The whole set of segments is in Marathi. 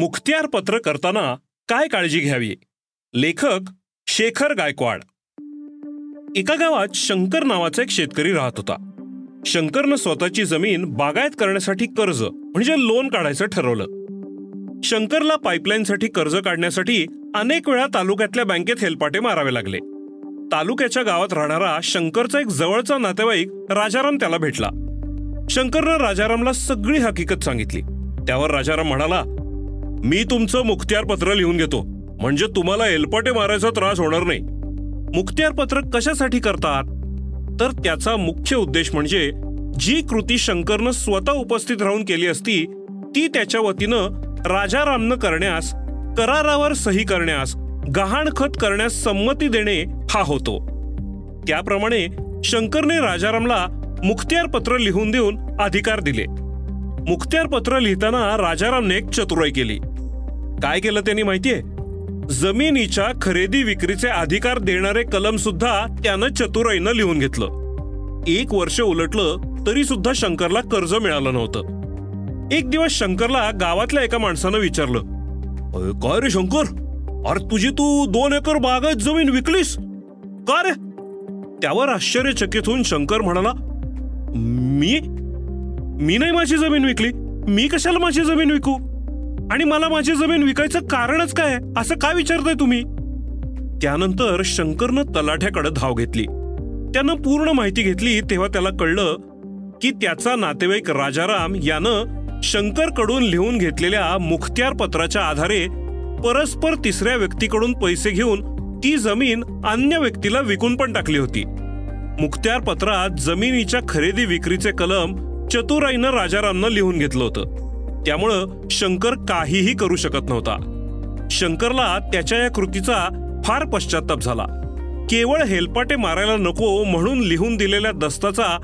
मुखत्यार पत्र करताना काय काळजी घ्यावी? लेखक शेखर गायकवाड. एका गावात शंकर नावाचा एक शेतकरी राहत होता. शंकरनं स्वतःची जमीन बागायत करण्यासाठी कर्ज म्हणजे लोन काढायचं ठरवलं. शंकरला पाईपलाईनसाठी कर्ज काढण्यासाठी अनेक वेळा तालुक्यातल्या बँकेत हेलपाटे मारावे लागले. तालुक्याच्या गावात राहणारा शंकरचा एक जवळचा नातेवाईक राजाराम त्याला भेटला. शंकरनं राजारामला सगळी हकीकत सांगितली. त्यावर राजाराम म्हणाला मी तुमचं मुखत्यार पत्र लिहून घेतो. म्हणजे तुम्हाला एलपटे मारायचा त्रास होणार नाही. मुखत्यार पत्र कशासाठी करतात? तर त्याचा मुख्य उद्देश म्हणजे जी कृती शंकरनं स्वतः उपस्थित राहून केली असती ती त्याच्या वतीनं राजारामनं करण्यास करारावर सही करण्यास गहाणखत करण्यास संमती देणे हा होतो. त्याप्रमाणे शंकरने राजारामला मुखत्यार पत्र लिहून देऊन अधिकार दिले. मुखत्यार पत्र लिहिताना राजारामने एक चतुराई केली. काय केलं त्यांनी माहितीये? जमिनीच्या खरेदी विक्रीचे अधिकार देणारे कलम सुद्धा त्यानं चतुराईनं लिहून घेतलं. एक वर्ष उलटलं तरी सुद्धा शंकरला कर्ज मिळालं नव्हतं. एक दिवस शंकरला गावातल्या एका माणसानं विचारलं काय रे शंकर? अरे तुझी तू दोन एकर बागायत जमीन विकलीस? का रे? त्यावर आश्चर्यचकित होऊन शंकर म्हणाला मी? मी नाही माझी जमीन विकली. मी कशाला माझी जमीन विकू? आणि मला माझी जमीन विकायचं कारणच काय? असं काय विचारताय तुम्ही? त्यानंतर शंकरनं तलाठ्याकडे धाव घेतली. त्यानं पूर्ण माहिती घेतली तेव्हा त्याला कळलं की त्याचा नातेवाईक राजाराम यानं शंकरकडून लिहून घेतलेल्या मुखत्यार पत्राच्या आधारे परस्पर तिसऱ्या व्यक्तीकडून पैसे घेऊन ती जमीन अन्य व्यक्तीला विकून पण टाकली होती. मुखत्यार पत्रात जमिनीच्या खरेदी विक्रीचे कलम चतुराईनं राजारामनं लिहून घेतलं होतं. त्यामुळं शंकर काहीही करू शकत नव्हता. शंकरला त्याच्या या कृतीचा फार पश्चाताप झाला. केवळ हेलपाटे मारायला नको म्हणून लिहून दिलेल्या दस्ताचा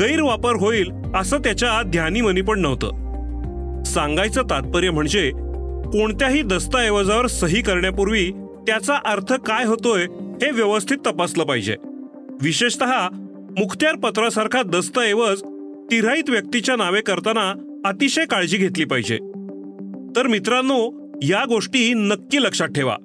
गैरवापर होईल असं त्याच्या ध्यानीमनी पण नव्हतं. सांगायचं तात्पर्य म्हणजे कोणत्याही दस्तऐवजावर सही करण्यापूर्वी त्याचा अर्थ काय होतोय हे व्यवस्थित तपासलं पाहिजे. विशेषत मुखत्यार पत्रासारखा दस्तऐवज तिराईत व्यक्तीच्या नावे करताना अतिशय काळजी घेतली पाहिजे. तर मित्रांनो या गोष्टी नक्की लक्षात ठेवा.